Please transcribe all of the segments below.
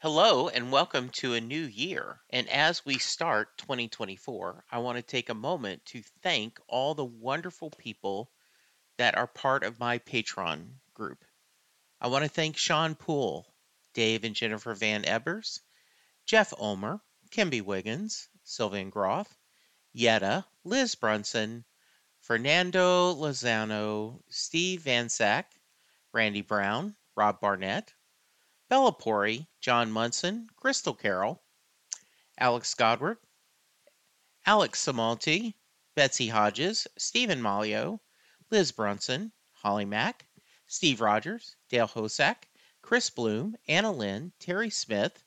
Hello and welcome to a new year. And as we start 2024, I want to take a moment to thank all the wonderful people that are part of my Patreon group. I want to thank Sean Poole, Dave and Jennifer Van Ebers, Jeff Ulmer, Kimby Wiggins, Sylvian Groth, Yetta, Liz Brunson, Fernando Lozano, Steve Van Sack, Randy Brown, Rob Barnett, Bella Pori, John Munson, Crystal Carroll, Alex Godward, Alex Samalti, Betsy Hodges, Stephen Malio, Liz Brunson, Holly Mack, Steve Rogers, Dale Hosack, Chris Bloom, Anna Lynn, Terry Smith,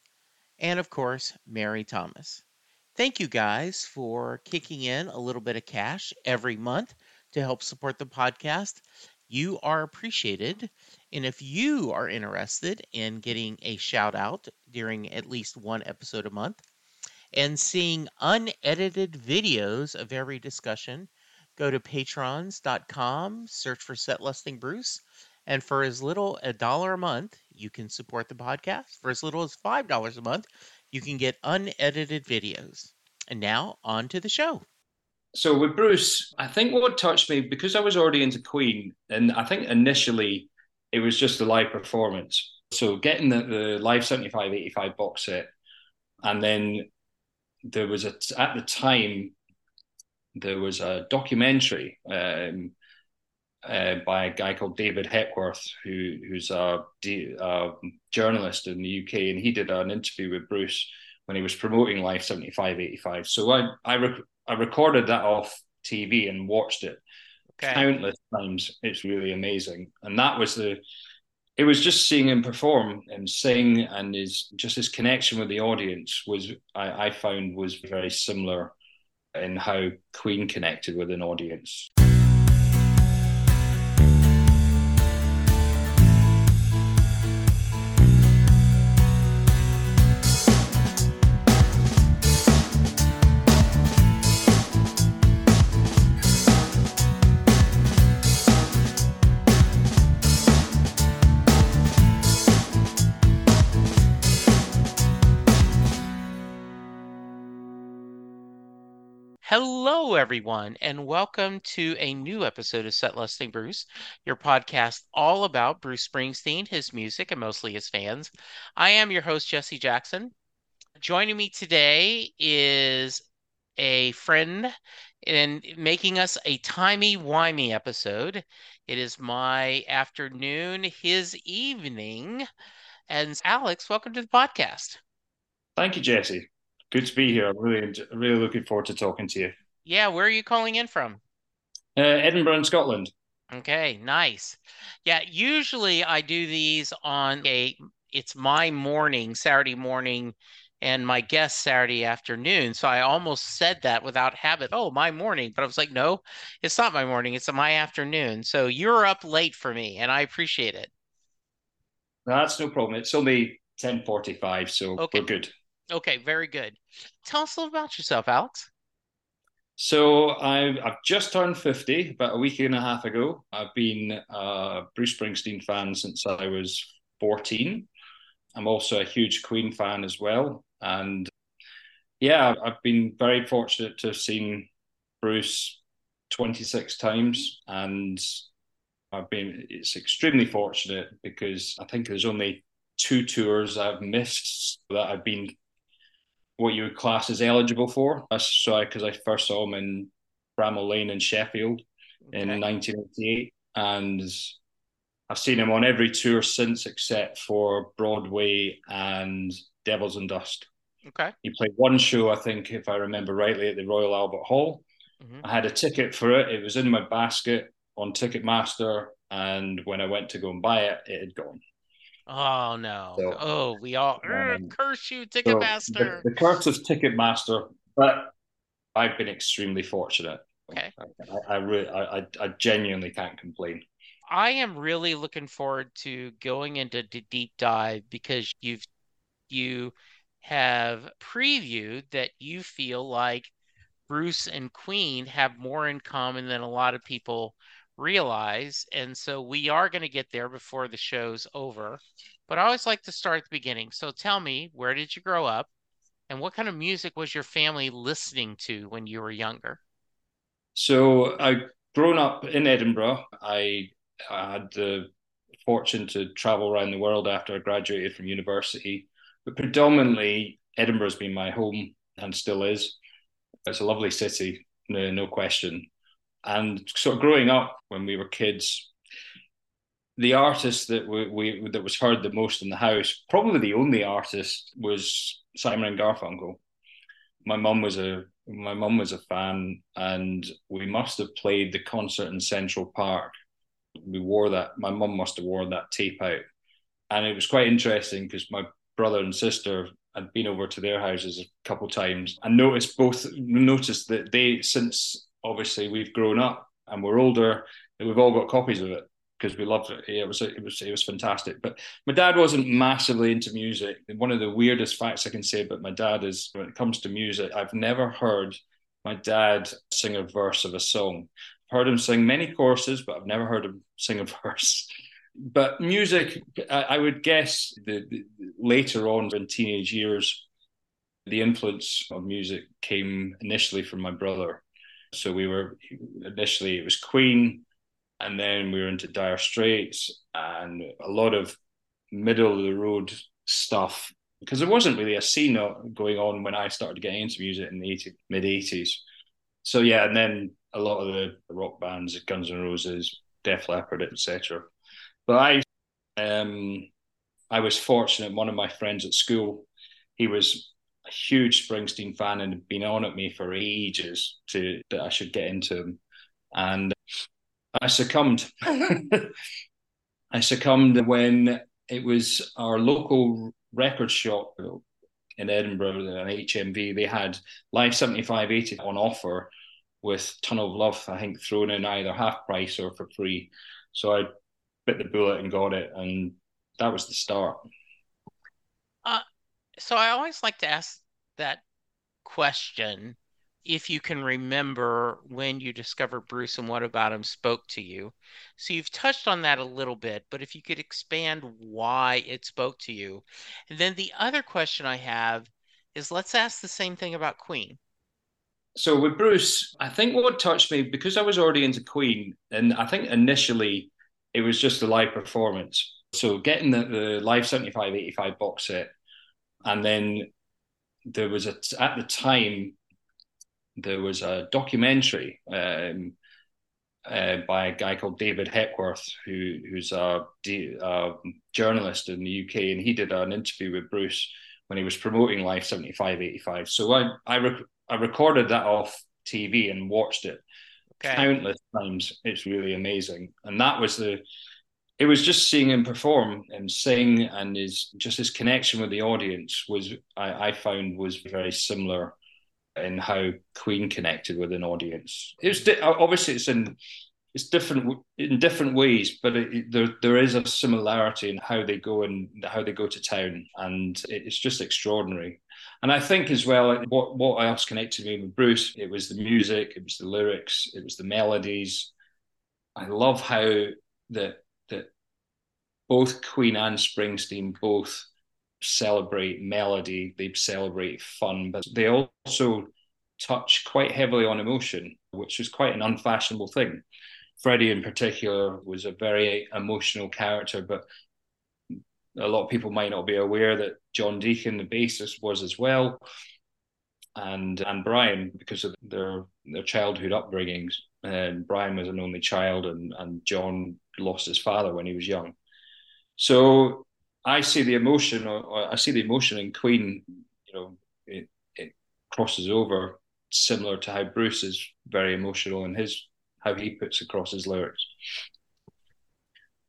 and of course, Mary Thomas. Thank you guys for kicking in a little bit of cash every month to help support the podcast. You are appreciated. And if you are interested in getting a shout out during at least one episode a month and seeing unedited videos of every discussion, go to patreon.com, search for Set Lusting Bruce, and for as little a dollar a month, you can support the podcast. For as little as $5 a month, you can get unedited videos. And now on to the show. So with Bruce, I think what touched me because I was already into Queen, and I think initially it was just the live performance. So getting the, the live 75, 85 box set, and then there was a at the time there was a documentary um, uh, by a guy called David Hepworth, who who's a, a, journalist in the UK, and he did an interview with Bruce when he was promoting Live 75, 85. So I I, rec- I recorded that off TV and watched it okay. countless times. It's really amazing, and that was the. It was just seeing him perform and sing, and his just his connection with the audience was I, I found was very similar in how Queen connected with an audience. Hello, everyone, and welcome to a new episode of Set Lusting Bruce, your podcast all about Bruce Springsteen, his music, and mostly his fans. I am your host, Jesse Jackson. Joining me today is a friend in making us a timey-wimey episode. It is my afternoon, his evening. And Alex, welcome to the podcast. Thank you, Jesse. Good to be here. I'm really, really looking forward to talking to you. Yeah, where are you calling in from? Uh, Edinburgh, in Scotland. Okay, nice. Yeah, usually I do these on a it's my morning, Saturday morning, and my guest Saturday afternoon. So I almost said that without habit. Oh, my morning, but I was like, no, it's not my morning. It's my afternoon. So you're up late for me, and I appreciate it. that's no problem. It's only ten forty-five, so okay. we're good. Okay, very good. Tell us a little about yourself, Alex. So I've, I've just turned 50 about a week and a half ago. I've been a Bruce Springsteen fan since I was 14. I'm also a huge Queen fan as well. And yeah, I've been very fortunate to have seen Bruce 26 times. And I've been, it's extremely fortunate because I think there's only two tours I've missed that I've been what you would class is eligible for. I So because I first saw him in Bramall Lane in Sheffield okay. in 1988, and I've seen him on every tour since except for Broadway and Devils and Dust. Okay. He played one show, I think, if I remember rightly, at the Royal Albert Hall. Mm-hmm. I had a ticket for it. It was in my basket on Ticketmaster, and when I went to go and buy it, it had gone. Oh no! So, oh, we all um, curse you, Ticketmaster. So the, the curse of Ticketmaster, but I've been extremely fortunate. Okay. I, I really, I, I genuinely can't complain. I am really looking forward to going into the deep dive because you've you have previewed that you feel like Bruce and Queen have more in common than a lot of people realize. And so we are going to get there before the show's over. But I always like to start at the beginning. So tell me, where did you grow up? And what kind of music was your family listening to when you were younger? So I grown up in Edinburgh. I, had the fortune to travel around the world after I graduated from university, but predominantly Edinburgh's been my home and still is. It's a lovely city, no, no question. And sort of growing up when we were kids, the artist that we, we that was heard the most in the house, probably the only artist, was Simon and Garfunkel. My mum was a my mum was a fan, and we must have played the concert in Central Park. We wore that. My mum must have worn that tape out, and it was quite interesting because my brother and sister had been over to their houses a couple times and noticed both noticed that they since obviously we've grown up and we're older and we've all got copies of it because we loved it. It was it was it was fantastic. But my dad wasn't massively into music. One of the weirdest facts I can say about my dad is when it comes to music, I've never heard my dad sing a verse of a song. I've heard him sing many choruses, but I've never heard him sing a verse. But music, I, I would guess the, the, later on in teenage years, the influence of music came initially from my brother. So we were initially it was Queen, and then we were into Dire Straits and a lot of middle of the road stuff because there wasn't really a scene going on when I started getting into music in the 80, mid 80s. So yeah, and then a lot of the rock bands, Guns N' Roses, Def Leppard, etc. But I, um, I was fortunate. One of my friends at school, he was huge Springsteen fan and had been on at me for ages to that I should get into him, and I succumbed. I succumbed when it was our local record shop in Edinburgh, an HMV. They had Live 7580 on offer with Tunnel of Love, I think, thrown in either half price or for free. So I bit the bullet and got it, and that was the start. So I always like to ask that question if you can remember when you discovered Bruce and what about him spoke to you. So you've touched on that a little bit, but if you could expand why it spoke to you. And then the other question I have is let's ask the same thing about Queen. So with Bruce, I think what touched me because I was already into Queen, and I think initially it was just the live performance. So getting the, the live 75 85 box set, and then there was a at the time there was a documentary um, uh, by a guy called David Hepworth, who who's a, a, journalist in the UK, and he did an interview with Bruce when he was promoting Live 75 85. So I I, rec- I recorded that off TV and watched it okay. countless times. It's really amazing, and that was the. It was just seeing him perform and sing, and his just his connection with the audience was I, I found was very similar in how Queen connected with an audience. It was di- obviously it's in it's different in different ways, but it, there there is a similarity in how they go and how they go to town, and it's just extraordinary. And I think as well, what what else connected me with Bruce? It was the music, it was the lyrics, it was the melodies. I love how that both Queen and Springsteen both celebrate melody, they celebrate fun, but they also touch quite heavily on emotion, which is quite an unfashionable thing. Freddie, in particular, was a very emotional character, but a lot of people might not be aware that John Deacon, the bassist, was as well, and and Brian because of their their childhood upbringings. And Brian was an only child, and and John lost his father when he was young. So I see the emotion, or I see the emotion in Queen. You know, it, it crosses over, similar to how Bruce is very emotional in his how he puts across his lyrics.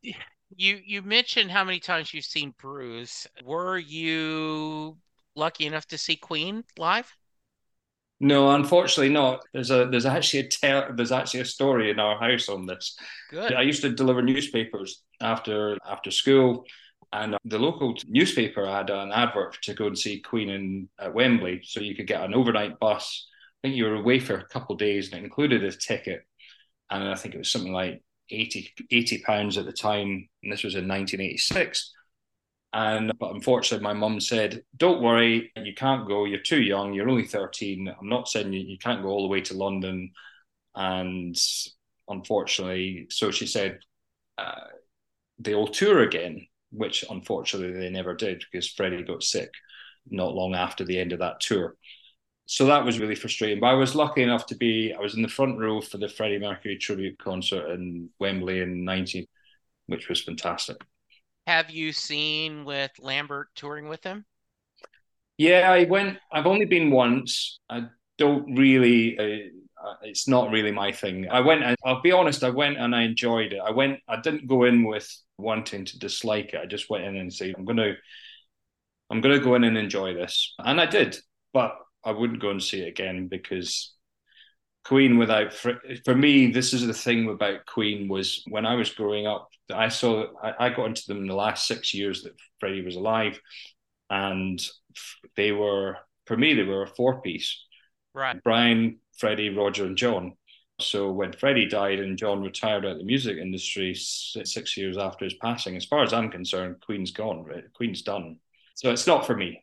You you mentioned how many times you've seen Bruce. Were you lucky enough to see Queen live? No, unfortunately not. There's a there's actually a tell there's actually a story in our house on this. Good. I used to deliver newspapers after after school, and the local newspaper had an advert to go and see Queen in at Wembley, so you could get an overnight bus. I think you were away for a couple of days, and it included a ticket, and I think it was something like 80, 80 pounds at the time, and this was in 1986. And but unfortunately, my mum said, "Don't worry, you can't go. You're too young. You're only 13. I'm not saying you, you can't go all the way to London." And unfortunately, so she said, uh, "They'll tour again," which unfortunately they never did because Freddie got sick not long after the end of that tour. So that was really frustrating. But I was lucky enough to be, I was in the front row for the Freddie Mercury tribute concert in Wembley in 90, which was fantastic. Have you seen with Lambert touring with him? Yeah, I went, I've only been once. I don't really, uh, uh it's not really my thing. I went, and I'll be honest, I went and I enjoyed it. I went, I didn't go in with wanting to dislike it. I just went in and said, I'm to, I'm to go in and enjoy this. And I did. But I wouldn't go and see it again because Queen without for, for me this is the thing about Queen was when I was growing up I saw I, I got into them in the last six years that Freddie was alive and they were for me they were a four piece right. Brian Freddie Roger and John. So when Freddie died and John retired out of the music industry six years after his passing as far as I'm concerned Queen's gone right? Queen's done. So it's not for me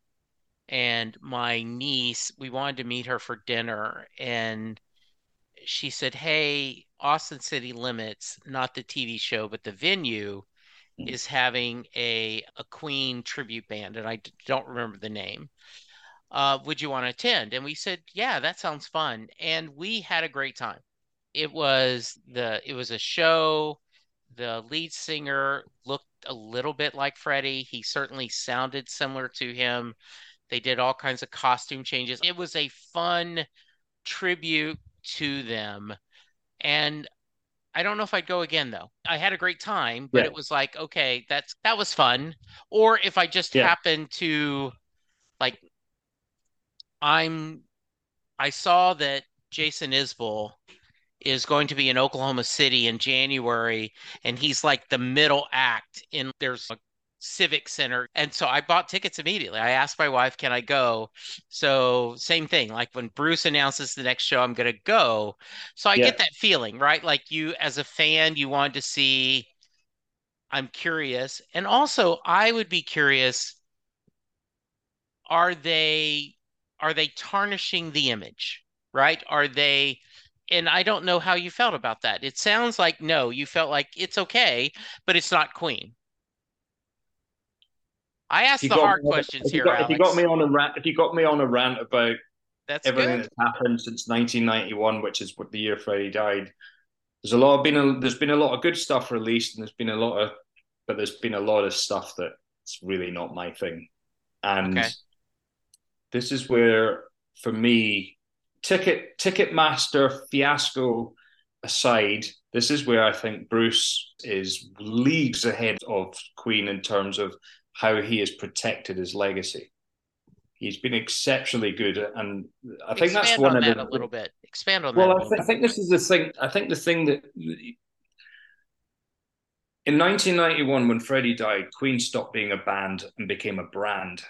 and my niece, we wanted to meet her for dinner, and she said, Hey, Austin City Limits, not the TV show, but the venue mm. is having a, a Queen tribute band, and I don't remember the name. Uh, would you want to attend? And we said, Yeah, that sounds fun. And we had a great time. It was the it was a show. The lead singer looked a little bit like Freddie. He certainly sounded similar to him. They did all kinds of costume changes. It was a fun tribute to them. And I don't know if I'd go again though. I had a great time, but yeah. it was like, okay, that's that was fun. Or if I just yeah. happened to like I'm I saw that Jason Isbell is going to be in Oklahoma City in January and he's like the middle act in there's a civic center and so i bought tickets immediately i asked my wife can i go so same thing like when bruce announces the next show i'm going to go so i yeah. get that feeling right like you as a fan you want to see i'm curious and also i would be curious are they are they tarnishing the image right are they and I don't know how you felt about that. It sounds like no, you felt like it's okay, but it's not Queen. I asked the hard questions here. Got. If you got me on a rant, if you got me on a rant about that's everything good. that's happened since 1991, which is what the year Freddie died, there's a lot of been a, there's been a lot of good stuff released, and there's been a lot of, but there's been a lot of stuff that's really not my thing, and okay. this is where, for me, ticket Ticketmaster fiasco aside, this is where I think Bruce is leagues ahead of Queen in terms of how he has protected his legacy. He's been exceptionally good, and I think Expand that's one on of that the, a little bit. Expand on well, that. Well, I, th- I think this is the thing. I think the thing that in 1991, when Freddie died, Queen stopped being a band and became a brand.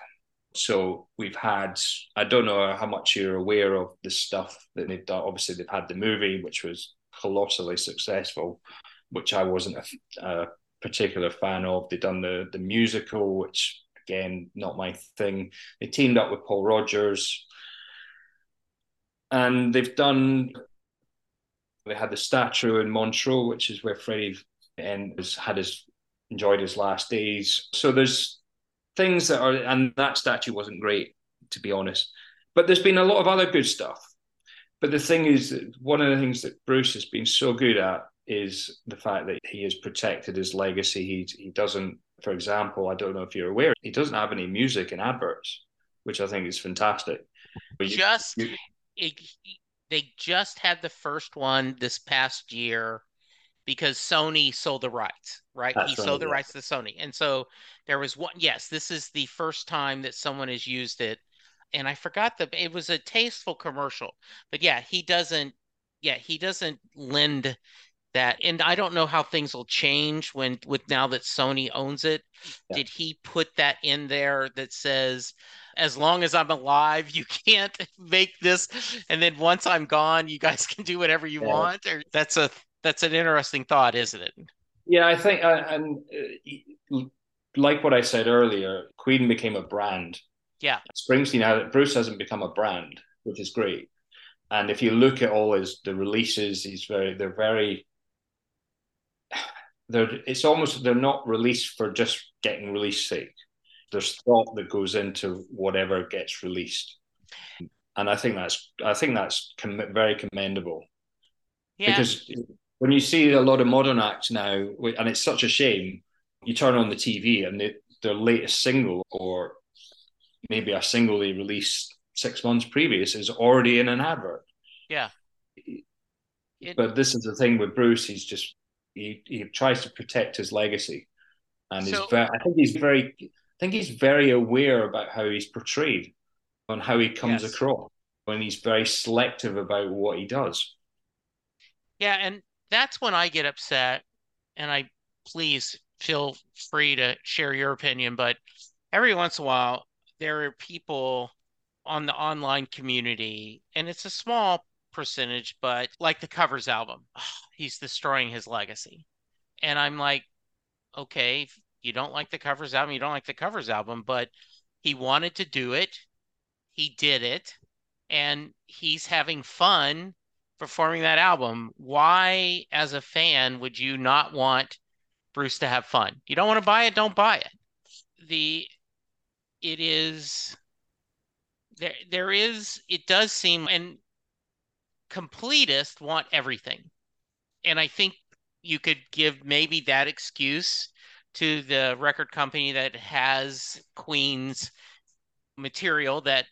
So we've had, I don't know how much you're aware of the stuff that they've done. Obviously, they've had the movie, which was colossally successful, which I wasn't a, a particular fan of. They've done the the musical, which again not my thing. They teamed up with Paul Rodgers, and they've done. They had the statue in Montreux, which is where Freddie and has had his enjoyed his last days. So there's things that are, and that statue wasn't great to be honest. But there's been a lot of other good stuff. But the thing is, one of the things that Bruce has been so good at is the fact that he has protected his legacy. He he doesn't, for example, I don't know if you're aware, he doesn't have any music in adverts, which I think is fantastic. But just you, it, they just had the first one this past year because Sony sold the rights, right? He sold the yeah. rights to Sony. And so there was one yes, this is the first time that someone has used it. And I forgot the it was a tasteful commercial. But yeah, he doesn't yeah, he doesn't lend that and i don't know how things will change when with now that sony owns it. Yeah. did he put that in there that says as long as i'm alive you can't make this and then once i'm gone you guys can do whatever you yeah. want? Or that's a that's an interesting thought isn't it? Yeah i think uh, and uh, like what i said earlier queen became a brand. Yeah. Springsteen now bruce hasn't become a brand which is great. And if you look at all his the releases he's very they're very they're it's almost they're not released for just getting release sake. There's thought that goes into whatever gets released, and I think that's I think that's com- very commendable. Yeah. Because when you see a lot of modern acts now, and it's such a shame, you turn on the TV and they, their latest single or maybe a single they released six months previous is already in an advert. Yeah. It, but this is the thing with Bruce. He's just he, he tries to protect his legacy, and so, he's very, I think he's very I think he's very aware about how he's portrayed, on how he comes yes. across, when he's very selective about what he does. Yeah, and that's when I get upset, and I please feel free to share your opinion, but every once in a while there are people on the online community, and it's a small percentage, but like the covers album, oh, he's destroying his legacy. And I'm like, okay, you don't like the covers album, you don't like the covers album, but he wanted to do it. He did it. And he's having fun performing that album. Why, as a fan, would you not want Bruce to have fun? You don't want to buy it, don't buy it. The it is there there is it does seem and completists want everything. And I think you could give maybe that excuse to the record company that has Queen's material that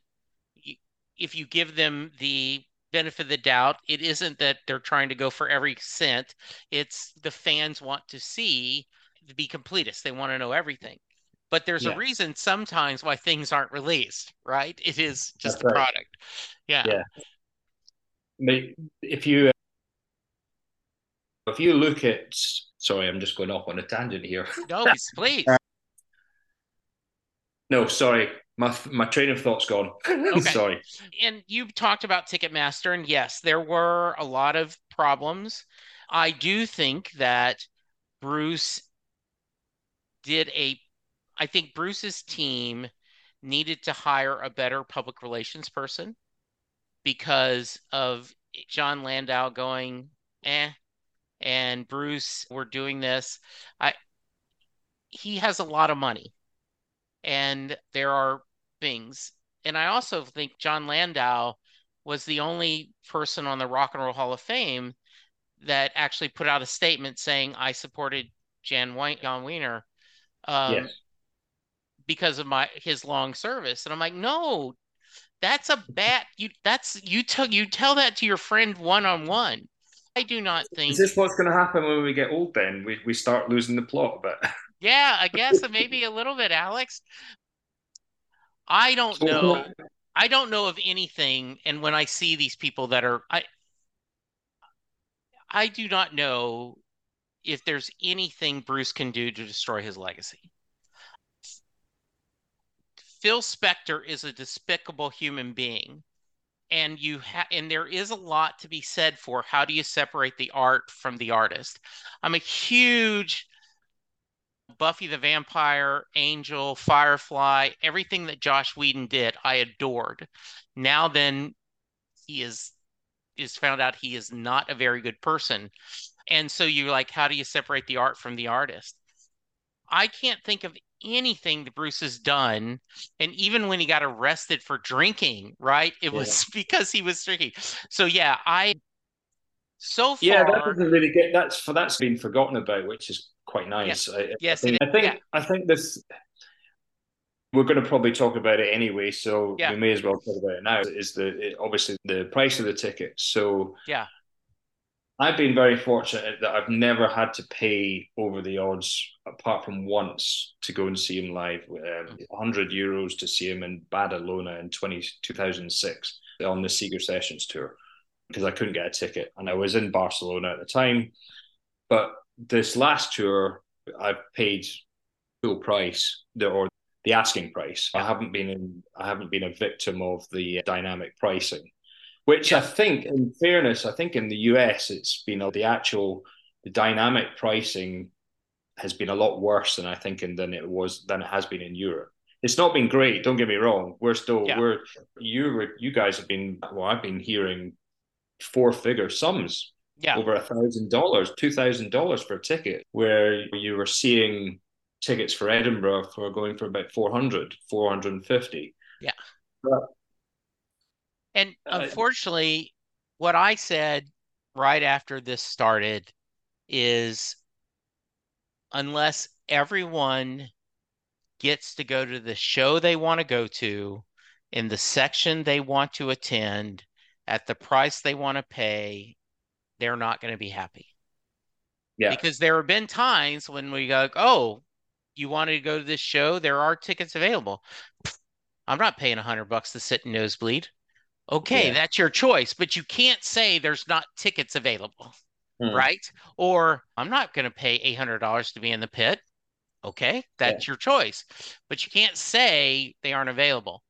if you give them the benefit of the doubt. It isn't that they're trying to go for every cent. It's the fans want to see be completists. They want to know everything. But there's yeah. a reason sometimes why things aren't released, right? It is just That's the right. product. Yeah. Yeah. If you if you look at sorry, I'm just going off on a tangent here. No, please. Uh, no, sorry my my train of thought's gone. Okay. Sorry. And you've talked about Ticketmaster, and yes, there were a lot of problems. I do think that Bruce did a. I think Bruce's team needed to hire a better public relations person because of Jon Landau going eh, and Bruce, we're doing this. I he has a lot of money and there are things. And I also think Jon Landau was the only person on the Rock and Roll Hall of Fame that actually put out a statement saying I supported Jan White, Jann Wenner um, yes. because of my his long service. And I'm like, no, that's a bad you that's you tell you tell that to your friend one on one. I do not think Is this what's gonna happen when we get old then? We we start losing the plot a bit. Yeah, I guess maybe a little bit, Alex. I don't know. I don't know of anything. And when I see these people that are, I, I do not know if there's anything Bruce can do to destroy his legacy. Phil Spector is a despicable human being. And you have, and there is a lot to be said for how do you separate the art from the artist. I'm a huge Buffy the Vampire, Angel, Firefly, everything that Joss Whedon did, I adored. Now then he is is found out he is not a very good person. And so you're like, how do you separate the art from the artist? I can't think of anything that Bruce has done. And even when he got arrested for drinking, right? It yeah. was because he was drinking. So yeah, I so far Yeah, that doesn't really get that's for that's been forgotten about, which is quite nice. Yes, I, yes, I think, I think, yeah. I think this. We're going to probably talk about it anyway, so yeah. we may as well talk about it now. Is the obviously the price of the tickets? So yeah, I've been very fortunate that I've never had to pay over the odds, apart from once, to go and see him live. Um, 100 euros to see him in Badalona in 20, 2006 on the Seeger Sessions tour because I couldn't get a ticket. And I was in Barcelona at the time. But this last tour, I've paid full price or the asking price. I haven't been in, I haven't been a victim of the dynamic pricing, which I think, in fairness, I think in the US it's been the actual the dynamic pricing has been a lot worse than I think in, than it was than it has been in Europe. It's not been great. Don't get me wrong. We're still yeah. we're you were you guys have been well. I've been hearing four figure sums yeah. over a thousand dollars, two thousand dollars for a ticket, where you were seeing tickets for Edinburgh for going for about 400, 450. Yeah. But, and uh, unfortunately, what I said right after this started is unless everyone gets to go to the show they want to go to in the section they want to attend at the price they want to pay they're not going to be happy. Yeah. Because there have been times when we go, oh, you wanted to go to this show? There are tickets available. I'm not paying a hundred bucks to sit in nosebleed. Okay, yeah. that's your choice, but you can't say there's not tickets available, mm. right? Or I'm not going to pay eight hundred dollars to be in the pit. Okay, that's yeah. your choice, but you can't say they aren't available.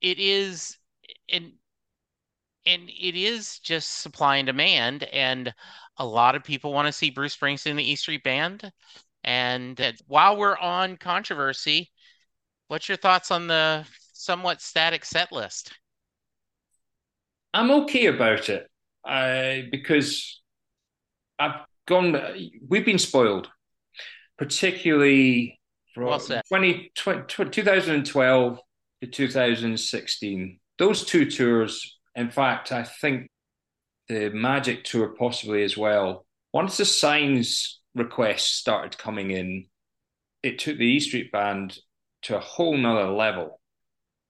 It is, and and it is just supply and demand and a lot of people want to see bruce springsteen the e street band and while we're on controversy what's your thoughts on the somewhat static set list i'm okay about it uh, because i've gone we've been spoiled particularly from well 20, 20, 2012 to 2016 those two tours in fact, I think the Magic Tour possibly as well. Once the signs requests started coming in, it took the E Street Band to a whole nother level.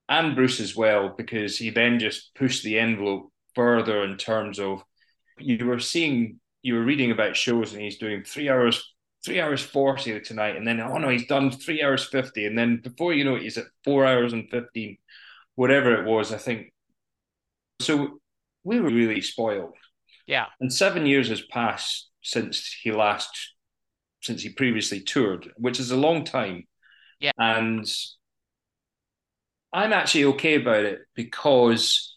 And Bruce as well, because he then just pushed the envelope further in terms of you were seeing, you were reading about shows, and he's doing three hours, three hours forty tonight, and then oh no, he's done three hours fifty, and then before you know it, he's at four hours and fifteen, whatever it was. I think so. We were really spoiled. Yeah. And seven years has passed since he last, since he previously toured, which is a long time. Yeah. And I'm actually okay about it because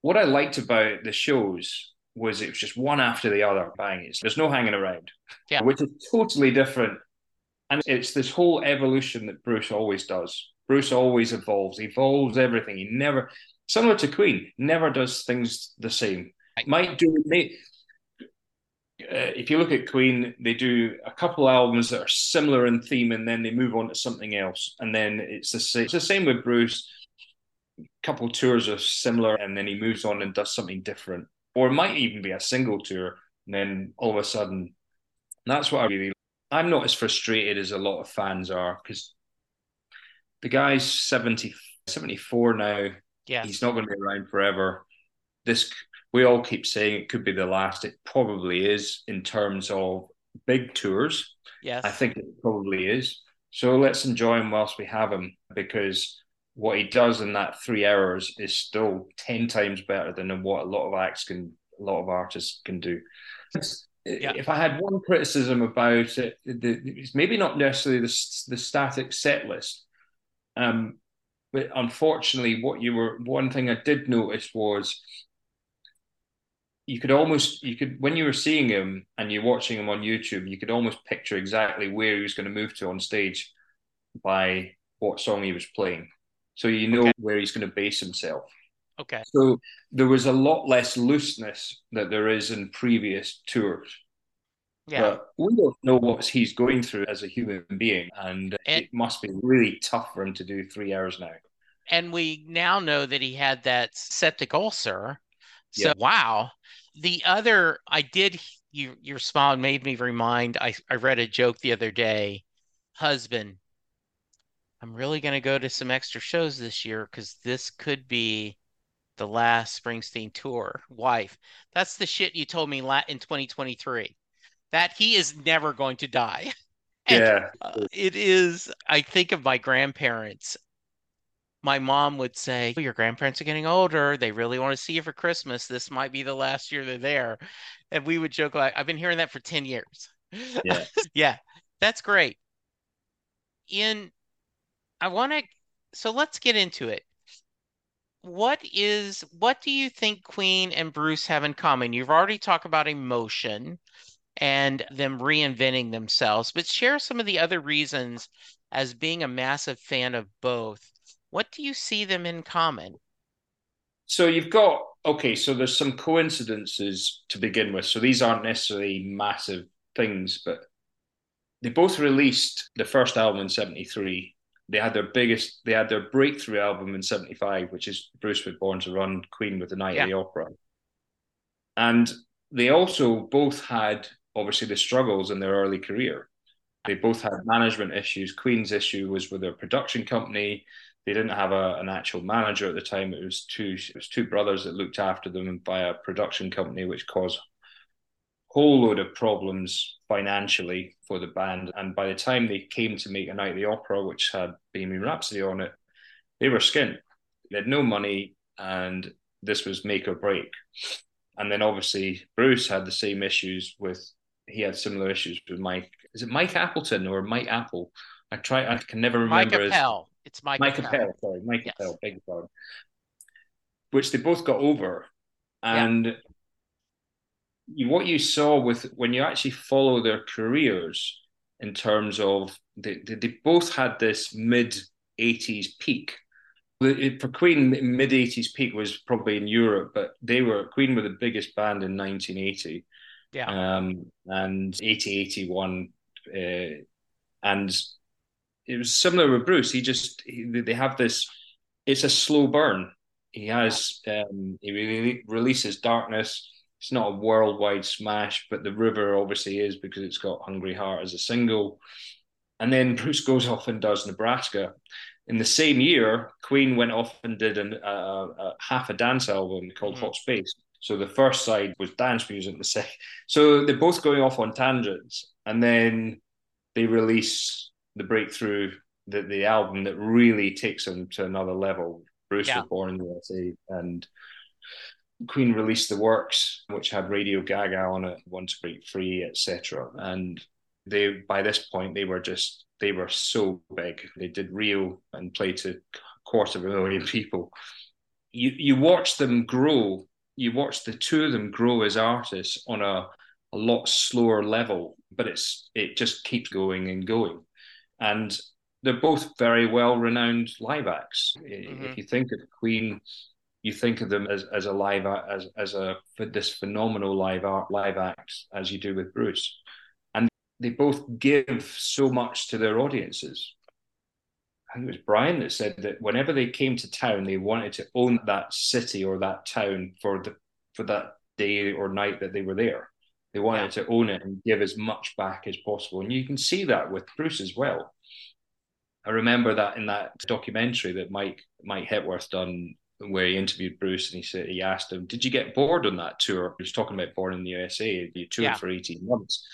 what I liked about the shows was it was just one after the other bang. It's, There's no hanging around, yeah. which is totally different. And it's this whole evolution that Bruce always does. Bruce always evolves, evolves everything. He never, similar to Queen, never does things the same. Might do, may, uh, if you look at Queen, they do a couple albums that are similar in theme, and then they move on to something else, and then it's the same. It's the same with Bruce. A couple tours are similar, and then he moves on and does something different, or it might even be a single tour, and then all of a sudden, that's what I really. I'm not as frustrated as a lot of fans are because the guy's 70, 74 now. Yeah, he's not going to be around forever. This we all keep saying it could be the last. It probably is in terms of big tours. Yes. I think it probably is. So let's enjoy him whilst we have him because what he does in that three hours is still 10 times better than what a lot of acts can, a lot of artists can do. Yeah. If I had one criticism about it, it's maybe not necessarily the, the static set list. Um, but unfortunately, what you were, one thing I did notice was you could almost you could when you were seeing him and you're watching him on YouTube, you could almost picture exactly where he was going to move to on stage by what song he was playing. So you know okay. where he's going to base himself. Okay. So there was a lot less looseness that there is in previous tours. Yeah. But we don't know what he's going through as a human being, and, and, it must be really tough for him to do three hours now. And we now know that he had that septic ulcer. So yeah. wow, the other, I did, you, your smile made me remind, I, I read a joke the other day. Husband, I'm really going to go to some extra shows this year because this could be the last Springsteen tour. Wife, that's the shit you told me in 2023 that he is never going to die. And, yeah. Uh, it is, I think of my grandparents my mom would say, oh, Your grandparents are getting older. They really want to see you for Christmas. This might be the last year they're there. And we would joke like, I've been hearing that for 10 years. Yeah. yeah. That's great. In, I want to, so let's get into it. What is, what do you think Queen and Bruce have in common? You've already talked about emotion and them reinventing themselves, but share some of the other reasons as being a massive fan of both what do you see them in common? So you've got okay, so there's some coincidences to begin with. So these aren't necessarily massive things, but they both released the first album in 73. They had their biggest, they had their breakthrough album in 75, which is Bruce was Born to Run, Queen with the Night yeah. of the Opera. And they also both had obviously the struggles in their early career. They both had management issues. Queen's issue was with their production company. They didn't have a, an actual manager at the time. It was two it was two brothers that looked after them by a production company, which caused a whole load of problems financially for the band. And by the time they came to make a night of the opera, which had Bohemian Rhapsody on it, they were skint. They had no money, and this was make or break. And then obviously Bruce had the same issues with. He had similar issues with Mike. Is it Mike Appleton or Mike Apple? I try. I can never remember. Mike Appel. It's Mike Mike Appel. Sorry, Mike yes. Appel. Beg pardon. Which they both got over, and yeah. you, what you saw with when you actually follow their careers in terms of they, they, they both had this mid 80s peak for Queen, mid 80s peak was probably in Europe, but they were Queen were the biggest band in 1980. Yeah. Um, and 80, 81. Uh, and it was similar with Bruce. He just he, they have this. It's a slow burn. He has um, he really releases Darkness. It's not a worldwide smash, but the River obviously is because it's got Hungry Heart as a single. And then Bruce goes off and does Nebraska. in the same year, Queen went off and did an, uh, uh, half a dance album called mm-hmm. Hot Space. So the first side was dance music, the second. So they're both going off on tangents, and then they release the breakthrough, the the album that really takes them to another level. Bruce yeah. was born in the USA, and Queen released the works, which had Radio Gaga on it, Want to Break Free, etc. And they, by this point, they were just they were so big. They did Rio and played to a quarter of a million people. You you watch them grow. You watch the two of them grow as artists on a a lot slower level, but it's it just keeps going and going. And they're both very well renowned live acts. Mm-hmm. If you think of Queen, you think of them as, as a live as as a this phenomenal live art live act as you do with Bruce, and they both give so much to their audiences. I think it was Brian that said that whenever they came to town, they wanted to own that city or that town for the for that day or night that they were there. They wanted yeah. to own it and give as much back as possible, and you can see that with Bruce as well. I remember that in that documentary that Mike Mike Hepworth done where he interviewed Bruce and he said he asked him, "Did you get bored on that tour?" He was talking about Born in the USA. You toured yeah. for eighteen months.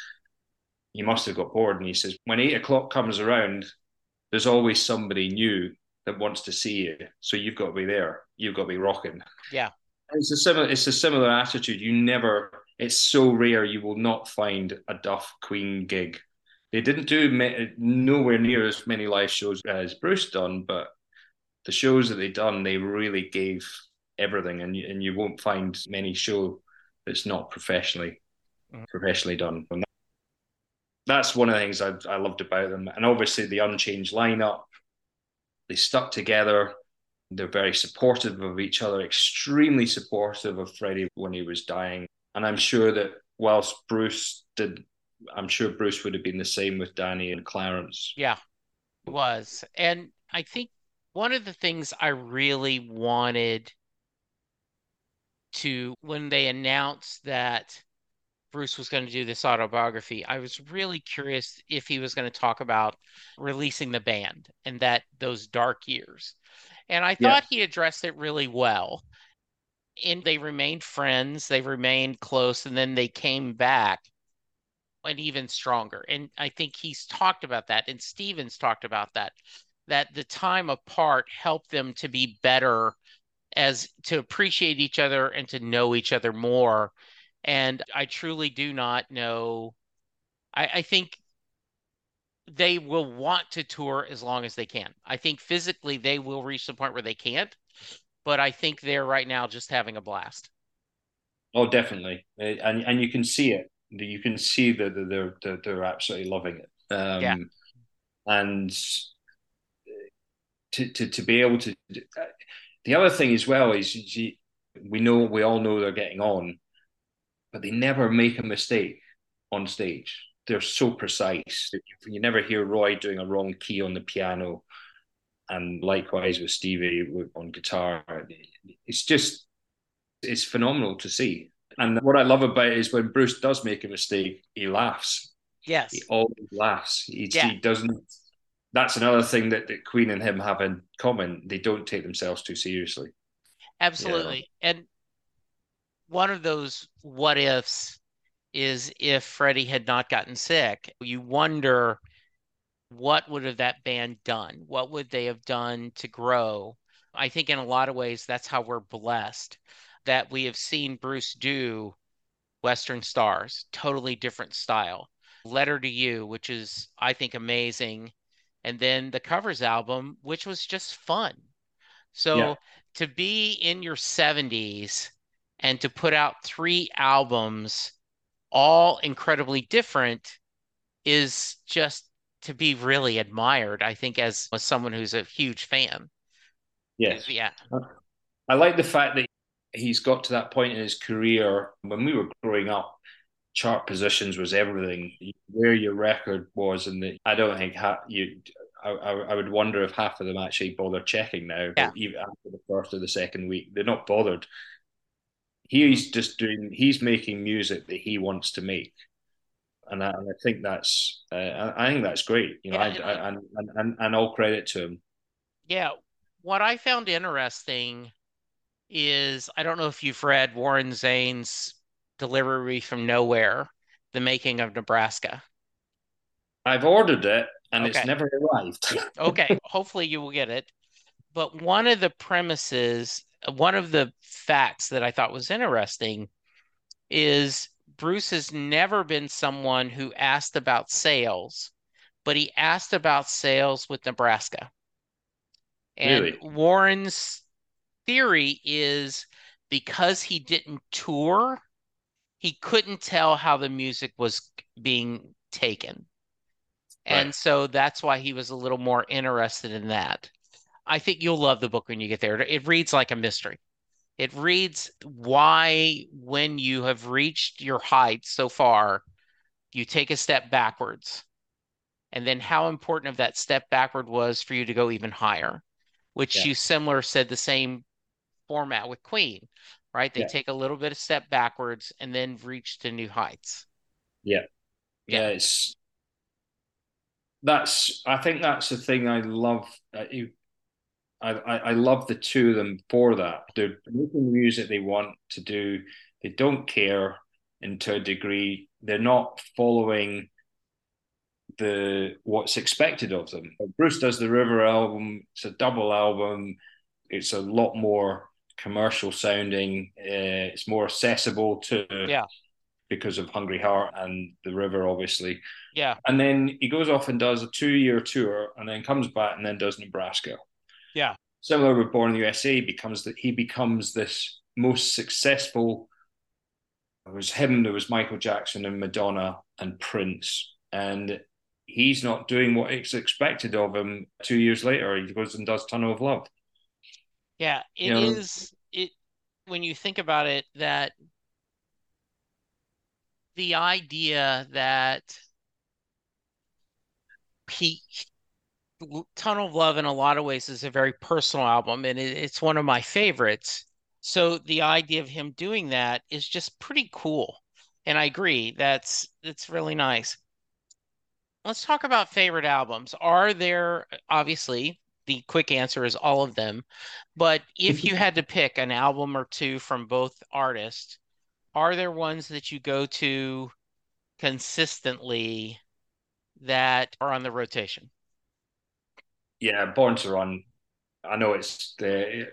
You must have got bored. And he says, "When eight o'clock comes around, there's always somebody new that wants to see you. So you've got to be there. You've got to be rocking." Yeah, it's a similar. It's a similar attitude. You never. It's so rare. You will not find a Duff Queen gig. They didn't do nowhere near as many live shows as Bruce done, but the shows that they done, they really gave everything, and you, and you won't find many show that's not professionally mm-hmm. professionally done. And that's one of the things I, I loved about them, and obviously the unchanged lineup. They stuck together. They're very supportive of each other, extremely supportive of Freddie when he was dying. And I'm sure that whilst Bruce did, I'm sure Bruce would have been the same with Danny and Clarence. Yeah, was. And I think one of the things I really wanted to, when they announced that Bruce was going to do this autobiography, I was really curious if he was going to talk about releasing the band and that those dark years. And I thought yeah. he addressed it really well. And they remained friends, they remained close, and then they came back and even stronger. And I think he's talked about that, and Stevens talked about that that the time apart helped them to be better as to appreciate each other and to know each other more. And I truly do not know. I, I think they will want to tour as long as they can. I think physically they will reach the point where they can't, but I think they're right now just having a blast. Oh, definitely, and and you can see it. You can see that they're, they're they're absolutely loving it. Um, yeah. And to, to, to be able to. The other thing as well is we know we all know they're getting on, but they never make a mistake on stage. They're so precise. You never hear Roy doing a wrong key on the piano, and likewise with Stevie on guitar. It's just it's phenomenal to see. And what I love about it is when Bruce does make a mistake, he laughs. Yes, he always laughs. He, yeah. he doesn't that's another thing that, that Queen and him have in common. They don't take themselves too seriously. Absolutely. Yeah. And one of those what ifs is if Freddie had not gotten sick, you wonder what would have that band done? What would they have done to grow? I think in a lot of ways that's how we're blessed that we have seen Bruce do Western Stars, totally different style. Letter to You, which is I think amazing and then the covers album, which was just fun. So yeah. to be in your 70s and to put out three albums, all incredibly different, is just to be really admired, I think, as, as someone who's a huge fan. Yes. Yeah. Uh, I like the fact that he's got to that point in his career when we were growing up chart positions was everything. Where your record was, and the, I don't think ha- you. I, I, would wonder if half of them actually bother checking now, yeah. even after the first or the second week. They're not bothered. He's just doing. He's making music that he wants to make, and I, and I think that's. Uh, I think that's great. You know, yeah, I, I, and, and and all credit to him. Yeah. What I found interesting is I don't know if you've read Warren Zanes' Delivery from Nowhere, The Making of Nebraska. I've ordered it and okay. it's never arrived. okay. Hopefully you will get it. But one of the premises, one of the facts that I thought was interesting is Bruce has never been someone who asked about sales, but he asked about sales with Nebraska. And really? Warren's theory is because he didn't tour, he couldn't tell how the music was being taken. And right. so that's why he was a little more interested in that. I think you'll love the book when you get there. It reads like a mystery. It reads why, when you have reached your height so far, you take a step backwards, and then how important of that step backward was for you to go even higher, which yeah. you similar said the same format with Queen, right? They yeah. take a little bit of step backwards and then reach to new heights. Yeah. Yeah, yeah it's that's I think that's the thing I love. You, I, I, I love the two of them for that. They're making the music they want to do. They don't care, and to a degree, they're not following the what's expected of them. Bruce does the River album. It's a double album. It's a lot more commercial sounding. Uh, it's more accessible to yeah because of Hungry Heart and the River, obviously. Yeah. And then he goes off and does a two-year tour, and then comes back and then does Nebraska. Yeah. Similar with Born in the USA, becomes that he becomes this most successful. It was him. There was Michael Jackson and Madonna and Prince, and he's not doing what is expected of him. Two years later, he goes and does Tunnel of Love. Yeah, it you know, is. It when you think about it, that the idea that Pete Tunnel of Love in a lot of ways is a very personal album and it, it's one of my favorites. So the idea of him doing that is just pretty cool. And I agree, that's that's really nice. Let's talk about favorite albums. Are there obviously the quick answer is all of them, but if you had to pick an album or two from both artists, are there ones that you go to consistently that are on the rotation? Yeah, Born to Run. I know it's the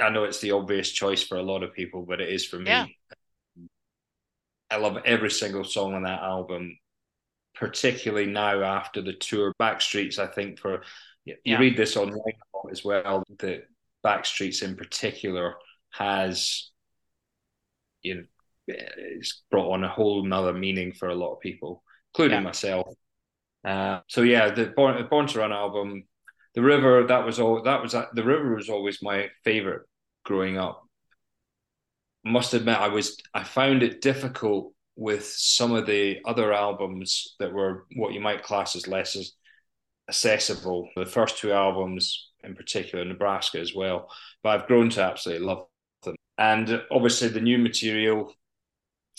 I know it's the obvious choice for a lot of people, but it is for me. Yeah. I love every single song on that album, particularly now after the tour. Backstreets, I think, for you yeah. read this online as well, that Backstreets in particular has you know it's brought on a whole nother meaning for a lot of people, including yeah. myself. Uh, so yeah, the Born, Born to Run album, the River that was all that was the River was always my favorite growing up. Must admit, I was I found it difficult with some of the other albums that were what you might class as less as accessible. The first two albums, in particular, Nebraska as well. But I've grown to absolutely love them, and obviously the new material.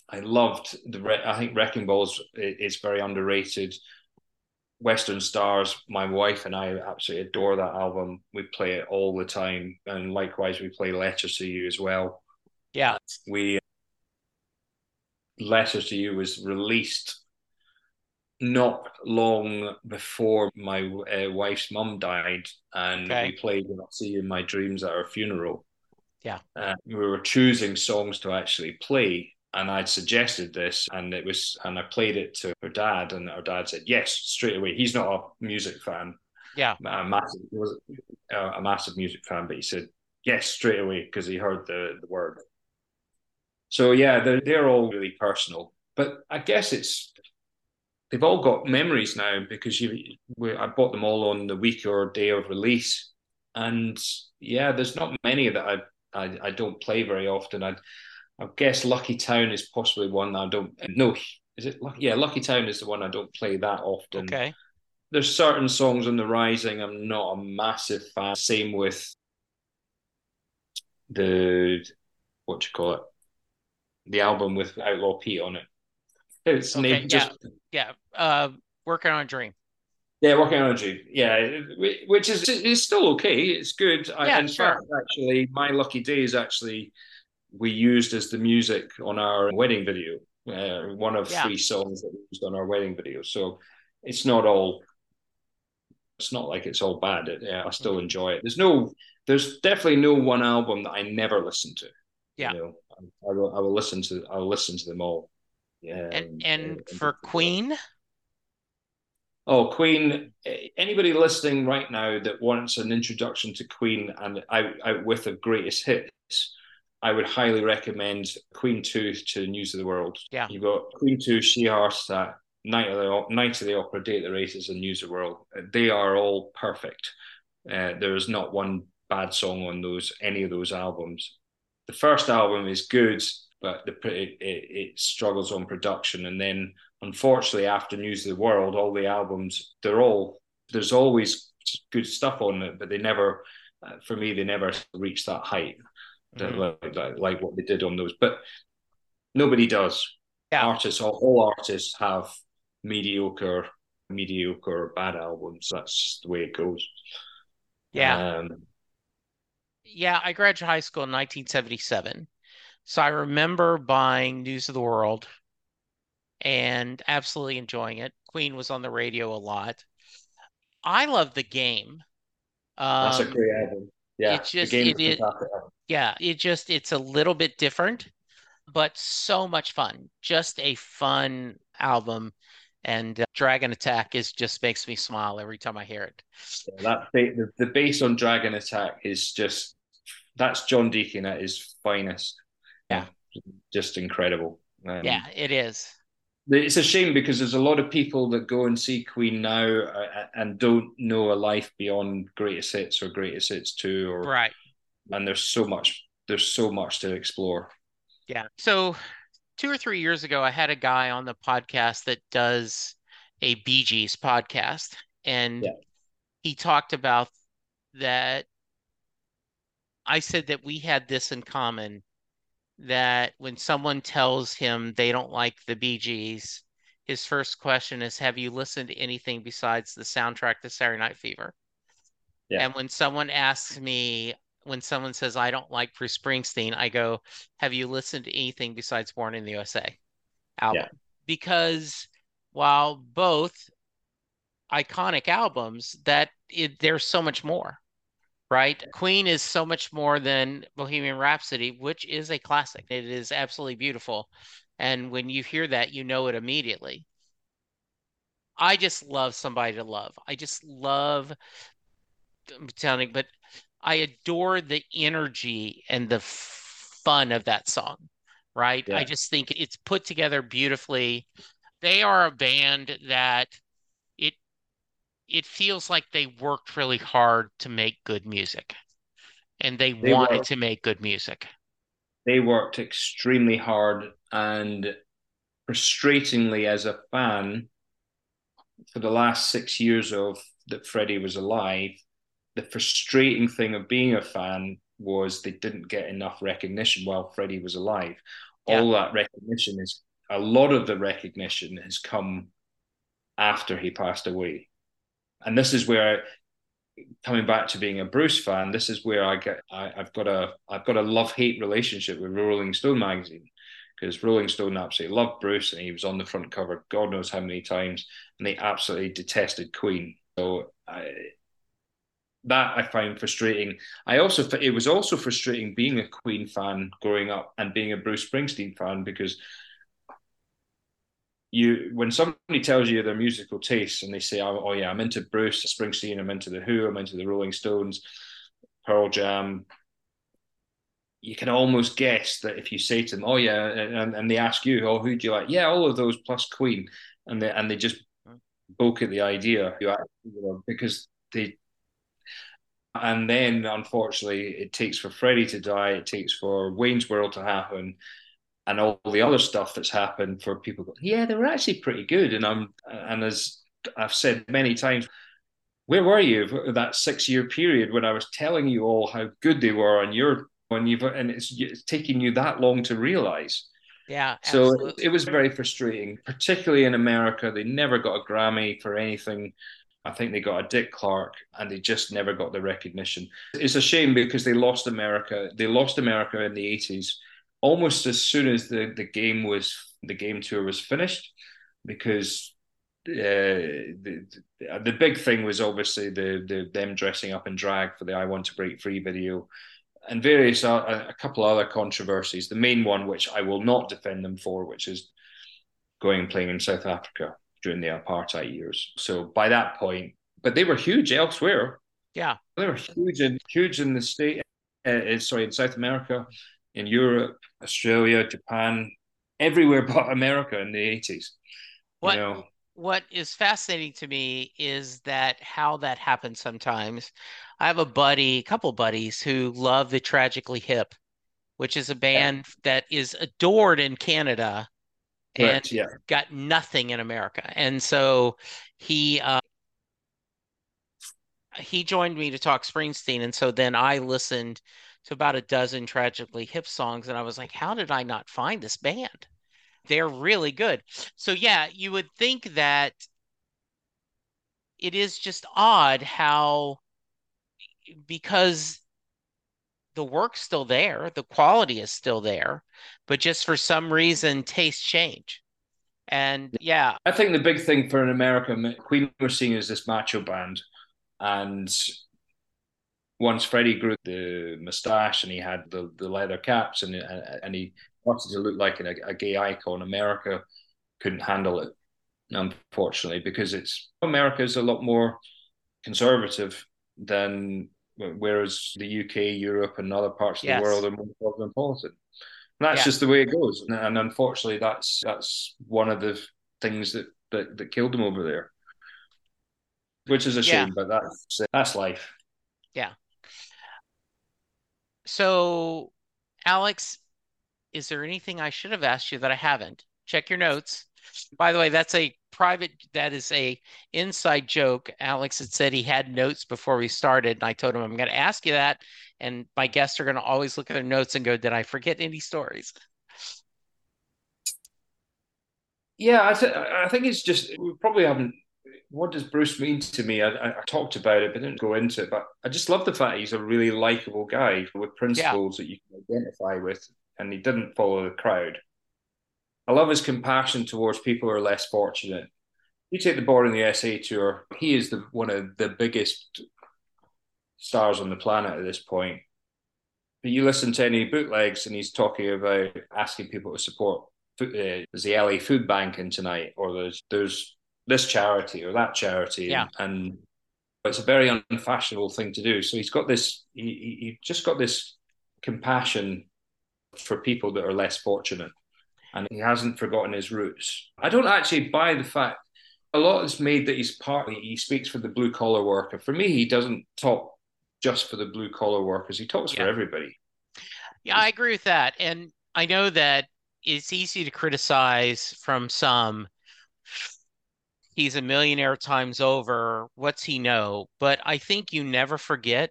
I loved the. I think Wrecking Balls is very underrated. Western Stars, my wife and I absolutely adore that album. We play it all the time, and likewise, we play Letters to You as well. Yeah, we Letters to You was released not long before my uh, wife's mum died, and okay. we played "I'll See You in My Dreams" at her funeral. Yeah. Uh, we were choosing songs to actually play. And I'd suggested this, and it was, and I played it to her dad, and her dad said yes straight away. He's not a music fan, yeah, a massive, was uh, a massive music fan, but he said yes straight away because he heard the the word. So yeah, they're they're all really personal, but I guess it's they've all got memories now because you I bought them all on the week or day of release, and yeah, there's not many that I I, I don't play very often. I I guess Lucky Town is possibly one I don't. No, is it? Lucky Yeah, Lucky Town is the one I don't play that often. Okay. There's certain songs on the Rising I'm not a massive fan. Same with the what do you call it, the album with Outlaw Pete on it. It's okay, yeah, just yeah. Uh, working on a dream. Yeah, working on a dream. Yeah, which is is still okay. It's good. Yeah, in sure. fact, actually, my lucky day is actually we used as the music on our wedding video. Uh, one of Yeah. three songs that we used on our wedding video. So it's not all. It's not like it's all bad. It, yeah, I still enjoy it. There's no. There's definitely no one album that I never listen to. Yeah. You know, I, I will. I will listen to. I will listen to them all. Yeah. And and for Queen, Oh, Queen! Anybody listening right now that wants an introduction to Queen and out, out with the greatest hits, I would highly recommend Queen II to News of the World. Yeah. you've got Queen II, She Heartstart, Night of the Night of the Opera, Day at the Races, and News of the World. They are all perfect. Uh, there is not one bad song on those any of those albums. The first album is good, but the it, it, it struggles on production, and then unfortunately after News of the World, all the albums they're all there's always good stuff on it, but they never, uh, for me, they never reach that height Mhm. like, like like what they did on those. But nobody does. Yeah. Artists, all, all artists have mediocre, mediocre, bad albums. That's the way it goes. yeah. Um, Yeah, I graduated high school in 1977. So I remember buying News of the World and absolutely enjoying it. Queen was on the radio a lot. I love the game. that's a Um, great album. Yeah, it's just- it- is it- fantastic. Yeah, it just it's a little bit different, but so much fun. Just a fun album. And uh, Dragon Attack is just makes me smile every time I hear it. Yeah, that the, the bass on Dragon Attack is just that's John Deacon at his finest. Yeah. just incredible. Um, Yeah, it is. it's a shame because there's a lot of people that go and see Queen now uh, and don't know a life beyond Greatest Hits or Greatest Hits Two, or Right. And there's so much there's so much to explore. Yeah. So two or three years ago, I had a guy on the podcast that does a Bee Gees podcast, and Yeah. he talked about that. I said that we had this in common, that when someone tells him they don't like the Bee Gees, his first question is, Have you listened to anything besides the soundtrack to Saturday Night Fever? Yeah. And when someone asks me, when someone says I don't like Bruce Springsteen, I go, Have you listened to anything besides Born in the USA album? Because while both iconic albums, that it, there's so much more, right? Queen is so much more than Bohemian Rhapsody, which is a classic. It is absolutely beautiful. And when you hear that, you know it immediately. I just love somebody to love. I just love telling but I adore the energy and the fun of that song, right? I just think it's put together beautifully. They are a band that it it feels like they worked really hard to make good music. And they, They wanted worked. to make good music. They worked extremely hard and frustratingly as a fan for the last six years of that Freddie was alive. The frustrating thing of being a fan was they didn't get enough recognition while Freddie was alive. Yeah. All that recognition is a lot of the recognition has come after he passed away. And this is where coming back to being a Bruce fan, this is where I get I, I've got a I've got a love hate relationship with Rolling Stone magazine because Rolling Stone absolutely loved Bruce and he was on the front cover God knows how many times, and they absolutely detested Queen. So I, that I find frustrating. I also it was also frustrating being a Queen fan growing up and being a Bruce Springsteen fan because you when somebody tells you their musical tastes and they say, "Oh, oh yeah, I'm into Bruce Springsteen, I'm into the Who, I'm into the Rolling Stones, Pearl Jam," you can almost guess that if you say to them, "Oh yeah," and, and they ask you, "Oh, who do you like?" Yeah, all of those plus Queen, and they and they just hmm. poke at the idea, you know, because they. And then, unfortunately, it takes for Freddie to die. It takes for Wayne's World to happen, and all the other stuff that's happened for people. Yeah, they were actually pretty good. And I'm, and as I've said many times, where were you for that six year period when I was telling you all how good they were, and you're when you've and it's, it's taking you that long to realize. Yeah, So absolutely. it was very frustrating, particularly in America. They never got a Grammy for anything I think they got a Dick Clark and they just never got the recognition. It's a shame because they lost America. They lost America in the 80s almost as soon as the, the game was the game tour was finished because uh, the, the big thing was obviously the, the them dressing up in drag for the I Want to Break Free video and various uh, a couple other controversies. The main one, which I will not defend them for, which is going and playing in South Africa during the apartheid years. So by that point, but they were huge elsewhere. Yeah, they were huge in huge in the state. Uh, sorry, in South America, in Europe, Australia, Japan, everywhere but America in the eighties. What you know? what is fascinating to me is that how that happens sometimes. I have a buddy, a couple buddies who love the Tragically Hip, which is a band yeah. that is adored in Canada and yeah. got nothing in America. And so he uh, he joined me to talk Springsteen, and so then I listened to about a dozen Tragically Hip songs, and I was like, how did I not find this band? They're really good. So yeah, you would think that it is just odd how because the work's still there, the quality is still there, but just for some reason, tastes change. And yeah, I think the big thing for an American Queen we're seeing is this macho band, and once Freddie grew the mustache and he had the, the leather caps and and he wanted to look like a, a gay icon, America couldn't handle it, unfortunately, because it's America is a lot more conservative than whereas the UK, Europe, and other parts of yes. the world are more cosmopolitan. And that's yeah. just the way it goes, and unfortunately, that's that's one of the things that that, that killed them over there, which is a shame, yeah. but that's that's life. Yeah. So, Alex, is there anything I should have asked you that I haven't? Check your notes. By the way, that's a private that is a inside joke. Alex had said he had notes before we started, and I told him I'm going to ask you that, and my guests are going to always look at their notes and go, "Did I forget any stories?" Yeah, I, th- I think it's just we probably haven't. What does Bruce mean to me? I, I, talked about it, but didn't go into it. But I just love the fact he's a really likable guy with principles yeah. that you can identify with, and he didn't follow the crowd. I love his compassion towards people who are less fortunate. You take the Born in the USA tour, he is the one of the biggest stars on the planet at this point. But you listen to any bootlegs, and he's talking about asking people to support. Uh, the LA Food Bank in tonight, or there's there's this charity or that charity, yeah. and, and it's a very unfashionable thing to do. So he's got this, he, he just got this compassion for people that are less fortunate and he hasn't forgotten his roots. I don't actually buy the fact a lot is made that he's partly he speaks for the blue collar worker. For me, he doesn't talk just for the blue collar workers. He talks yeah. for everybody. Yeah, I agree with that. And I know that it's easy to criticize from some. He's a millionaire times over. What's he know? But I think you never forget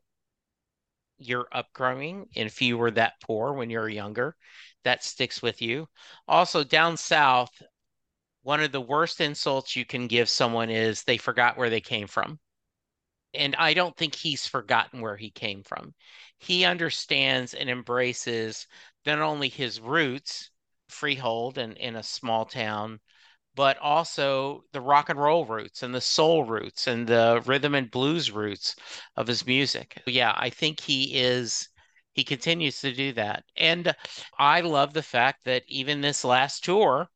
your upbringing. And if you were that poor when you're younger, that sticks with you. Also, down south, one of the worst insults you can give someone is they forgot where they came from. And I don't think he's forgotten where he came from. He understands and embraces not only his roots, Freehold and in a small town, but also the rock and roll roots and the soul roots and the rhythm and blues roots of his music. Yeah, I think he is he continues to do that. And I love the fact that even this last tour,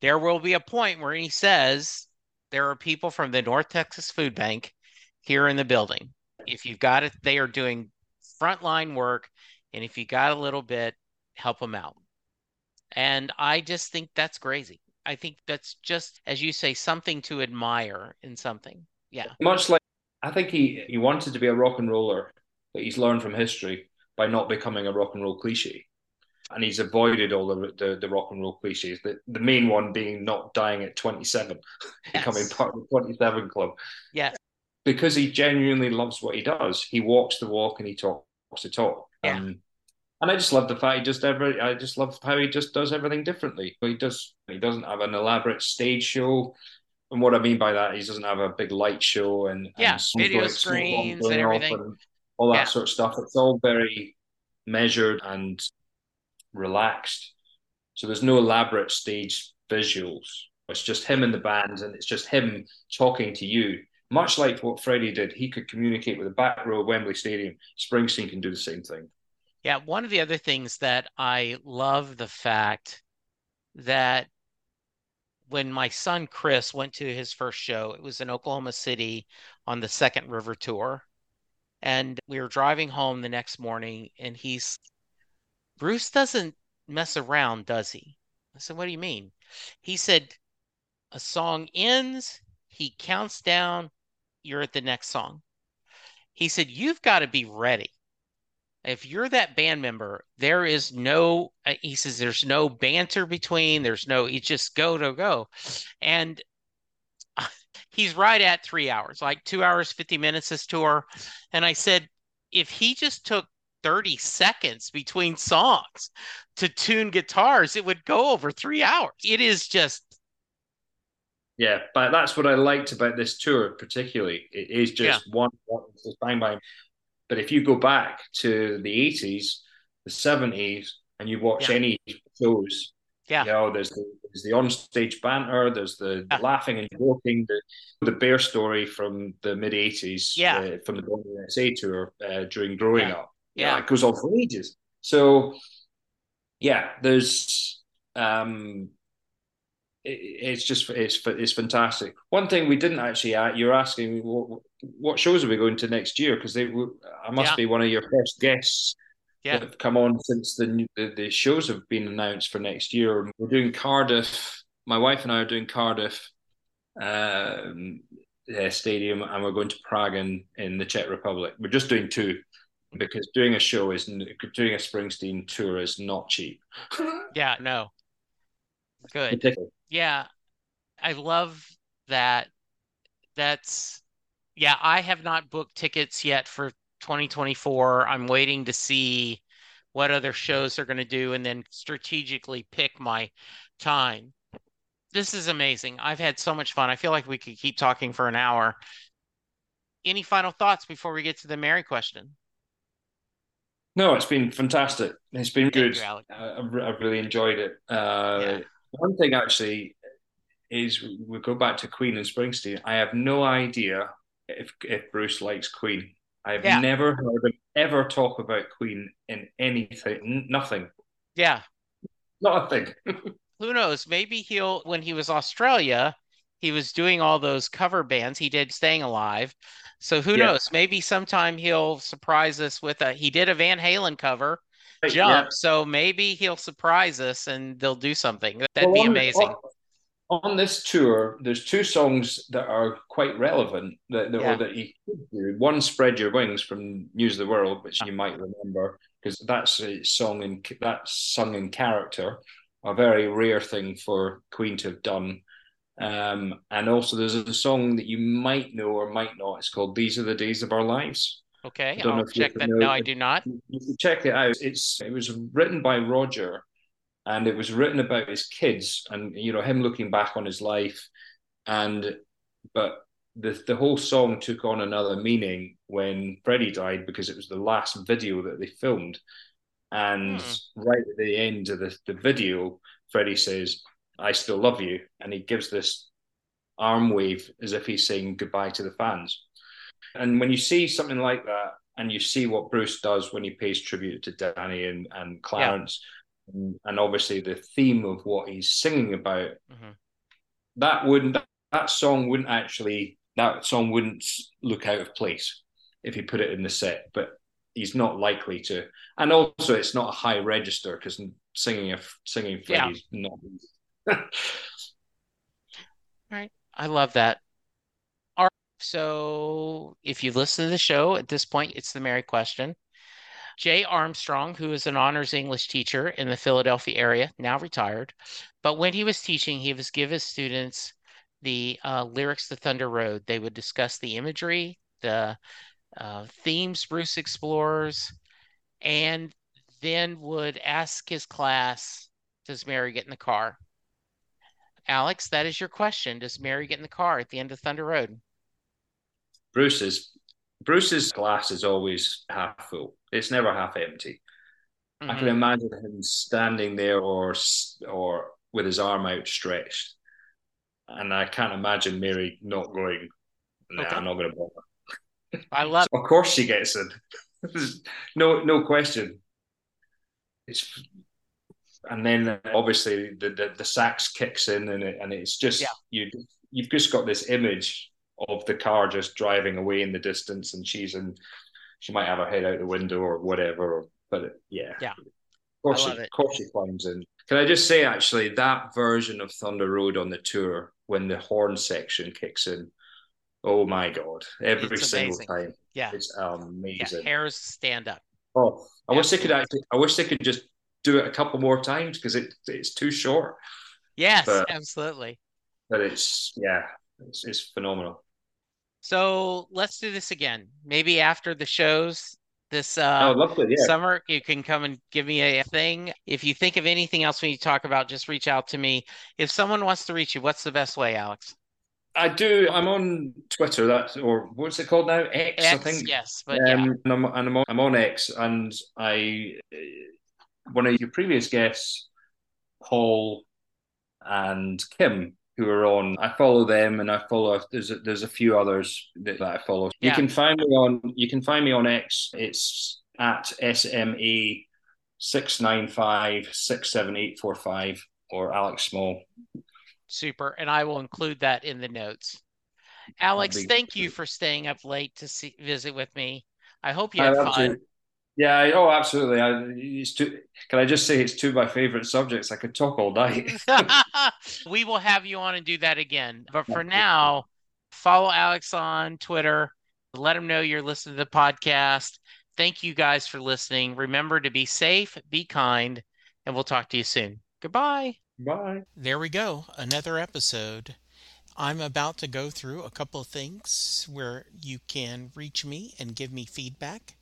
there will be a point where he says there are people from the North Texas Food Bank here in the building. If you've got it, they are doing frontline work. And if you got a little bit, help them out. And I just think that's crazy. I think that's just, as you say, something to admire in something. Yeah. Much like I think he, he wanted to be a rock and roller that he's learned from history by not becoming a rock and roll cliche. And he's avoided all the, the, the rock and roll cliches. The, the main one being not dying at 27, yes. becoming part of the 27 club. Yeah. Because he genuinely loves what he does. He walks the walk and he talks the talk. Yeah. Um, and I just love the fact he just ever. I just love how he just does everything differently. He does. He doesn't have an elaborate stage show. and what I mean by that, he doesn't have a big light show and, yeah, and video screens and everything, and all that yeah. sort of stuff. It's all very measured and relaxed. So there's no elaborate stage visuals. It's just him and the band, and it's just him talking to you. Much like what Freddie did, he could communicate with the back row of Wembley Stadium. Springsteen can do the same thing. Yeah, one of the other things that I love the fact that when my son Chris went to his first show, it was in Oklahoma City on the Second River Tour. And we were driving home the next morning, and he's, Bruce doesn't mess around, does he? I said, What do you mean? He said, A song ends, he counts down, you're at the next song. He said, You've got to be ready. If you're that band member, there is no, uh, he says, there's no banter between, there's no, you just go to go. And he's right at three hours, like two hours, 50 minutes this tour. And I said, if he just took 30 seconds between songs to tune guitars, it would go over three hours. It is just. Yeah, but that's what I liked about this tour, particularly. It is just yeah. one, bang bang. But if you go back to the 80s, the 70s, and you watch yeah. any shows, yeah. You know, there's the, there's the onstage banter, there's the, yeah. laughing and joking, the, the bear story from the mid 80s, yeah. Uh, from the USA tour uh, during growing yeah. up. Yeah. it goes on for ages. So, yeah, there's, um, it, it's just, it's, it's fantastic. One thing we didn't actually, you're asking what, what shows are we going to next year? Because they, I must yeah. be one of your first guests yeah. that have come on since the, the, the shows have been announced for next year. We're doing Cardiff. My wife and I are doing Cardiff um, uh, Stadium, and we're going to Prague in, in the Czech Republic. We're just doing two because doing a show is doing a Springsteen tour is not cheap. yeah, no. Good. Yeah, I love that. That's yeah. I have not booked tickets yet for 2024. I'm waiting to see what other shows they're going to do and then strategically pick my time. This is amazing. I've had so much fun. I feel like we could keep talking for an hour. Any final thoughts before we get to the Mary question? No, it's been fantastic. It's been Thank good. You, I've, I've, really enjoyed it. Uh, yeah. One thing actually is we go back to Queen and Springsteen. I have no idea if if Bruce likes Queen. I've yeah. never heard him ever talk about Queen in anything, nothing. Yeah. Not a thing. Who knows? Maybe he'll, when he was Australia, he was doing all those cover bands. He did Staying Alive. So who yeah. knows? Maybe sometime he'll surprise us with a, he did a Van Halen cover. Jump. Yeah. So maybe he'll surprise us and they'll do something. That'd well, be amazing on this tour, there's two songs that are quite relevant that, that, yeah. that you could do. One, "Spread Your Wings" from News of the World, which you might remember because that's a song in that's sung in character, a very rare thing for Queen to have done. Um, and also, there's a song that you might know or might not. It's called "These Are the Days of Our Lives." Okay, I'll check that. No, I do not. You check it out. It's it was written by Roger and it was written about his kids and you know him looking back on his life. And but the the whole song took on another meaning when Freddie died because it was the last video that they filmed. And hmm. right at the end of the, the video Freddie says I still love you. And he gives this arm wave as if he's saying goodbye to the fans. And when you see something like that and you see what Bruce does when he pays tribute to Danny and, and Clarence yeah and obviously the theme of what he's singing about, mm-hmm. that wouldn't that song wouldn't actually that song wouldn't look out of place if he put it in the set, but he's not likely to. And also, it's not a high register because singing a singing Freddie's yeah. not. right, I love that. All right, so if you listen to the show at this point, it's the Mary question. Jay Armstrong, who is an honors English teacher in the Philadelphia area, now retired. But when he was teaching, he was give his students the uh, lyrics to Thunder Road. They would discuss the imagery, the uh, themes Bruce explores, and then would ask his class, Does Mary get in the car? Alex, that is your question. Does Mary get in the car at the end of Thunder Road? Bruce's Bruce's glass is always half full. It's never half empty. Mm-hmm. I can mm-hmm. imagine him standing there or or with his arm outstretched, and I can't imagine Mary not going. Nah, okay. I'm not going to bother. I love. so of course, she gets in. no, no question. It's and then obviously the, the, the sax kicks in and it, and it's just yeah. you you've just got this image of the car just driving away in the distance and she's in she might have her head out the window or whatever but yeah. Yeah. Of course, she, of course she climbs in. Can I just say actually that version of Thunder Road on the tour when the horn section kicks in oh my god every single time. Yeah. It's amazing. yeah, hairs stand up. Oh I Absolutely. wish they could actually I wish they could just do it a couple more times because it it's too short. Yes, but, absolutely. But it's yeah, it's, it's phenomenal. So let's do this again. Maybe after the shows this uh, oh, yeah. summer, you can come and give me a thing. If you think of anything else we need to talk about, just reach out to me. If someone wants to reach you, what's the best way, Alex? I do. I'm on Twitter. That or what's it called now? X, X I think. Yes, but um, yeah. And I'm, and I'm on, I'm on X, and I one of your previous guests, Paul and Kim, who are on. I follow them, and I follow. There's a, there's a few others that, that I follow. Yeah. You can find me on. You can find me on X. It's at SMA six nine five six seven eight four five or Alex Small. Super, and I will include that in the notes. Alex, thank you for staying up late to see, visit with me. I hope you had fun. Yeah, oh, absolutely. I, it's too, can I just say it's two of my favorite subjects? I could talk all night. we will have you on and do that again. But for now, follow Alex on Twitter. Let him know you're listening to the podcast. Thank you guys for listening. Remember to be safe, be kind, and we'll talk to you soon. Goodbye. Bye. There we go. Another episode. I'm about to go through a couple of things where you can reach me and give me feedback.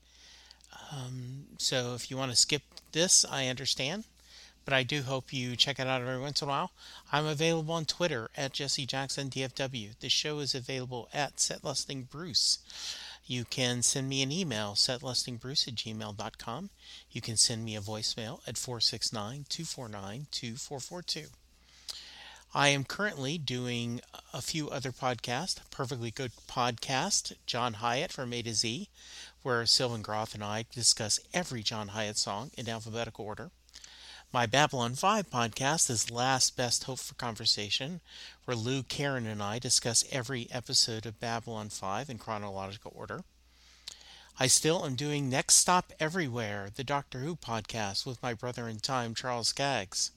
Um, so if you want to skip this, I understand. But I do hope you check it out every once in a while. I'm available on Twitter at Jesse Jackson DFW. The show is available at setlistingbruce. You can send me an email, setlistingbruce at gmail.com. You can send me a voicemail at 469 249 2442. I am currently doing a few other podcasts. Perfectly Good Podcast, John Hiatt from A to Z, where Sylvan Groth and I discuss every John Hiatt song in alphabetical order. My Babylon 5 podcast is Last Best Hope for Conversation, where Lou, Karen, and I discuss every episode of Babylon 5 in chronological order. I still am doing Next Stop Everywhere, the Doctor Who podcast with my brother in time, Charles Skaggs.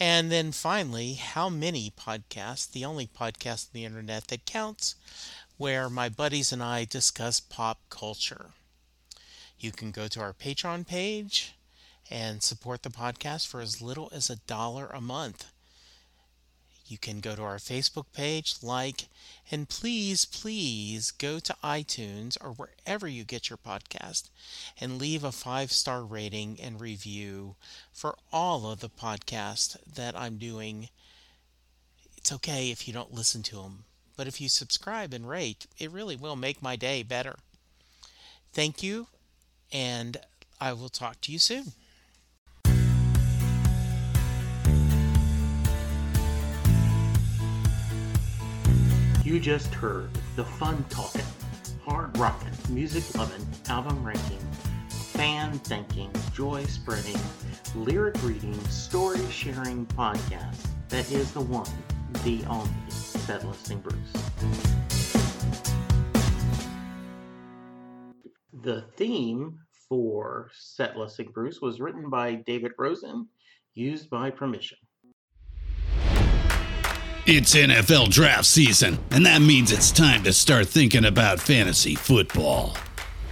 And then finally, How Many Podcasts, the only podcast on the internet that counts, where my buddies and I discuss pop culture. You can go to our Patreon page and support the podcast for as little as a dollar a month. You can go to our Facebook page, like, and please, please go to iTunes or wherever you get your podcast and leave a five star rating and review for all of the podcasts that I'm doing. It's okay if you don't listen to them, but if you subscribe and rate, it really will make my day better. Thank you, and I will talk to you soon. You just heard the fun talking, hard rocking, music loving, album ranking, fan thinking, joy spreading, lyric reading, story sharing podcast that is the one, the only, Set Listing Bruce. The theme for Set Listing Bruce was written by David Rosen, used by permission. It's NFL draft season, and that means it's time to start thinking about fantasy football.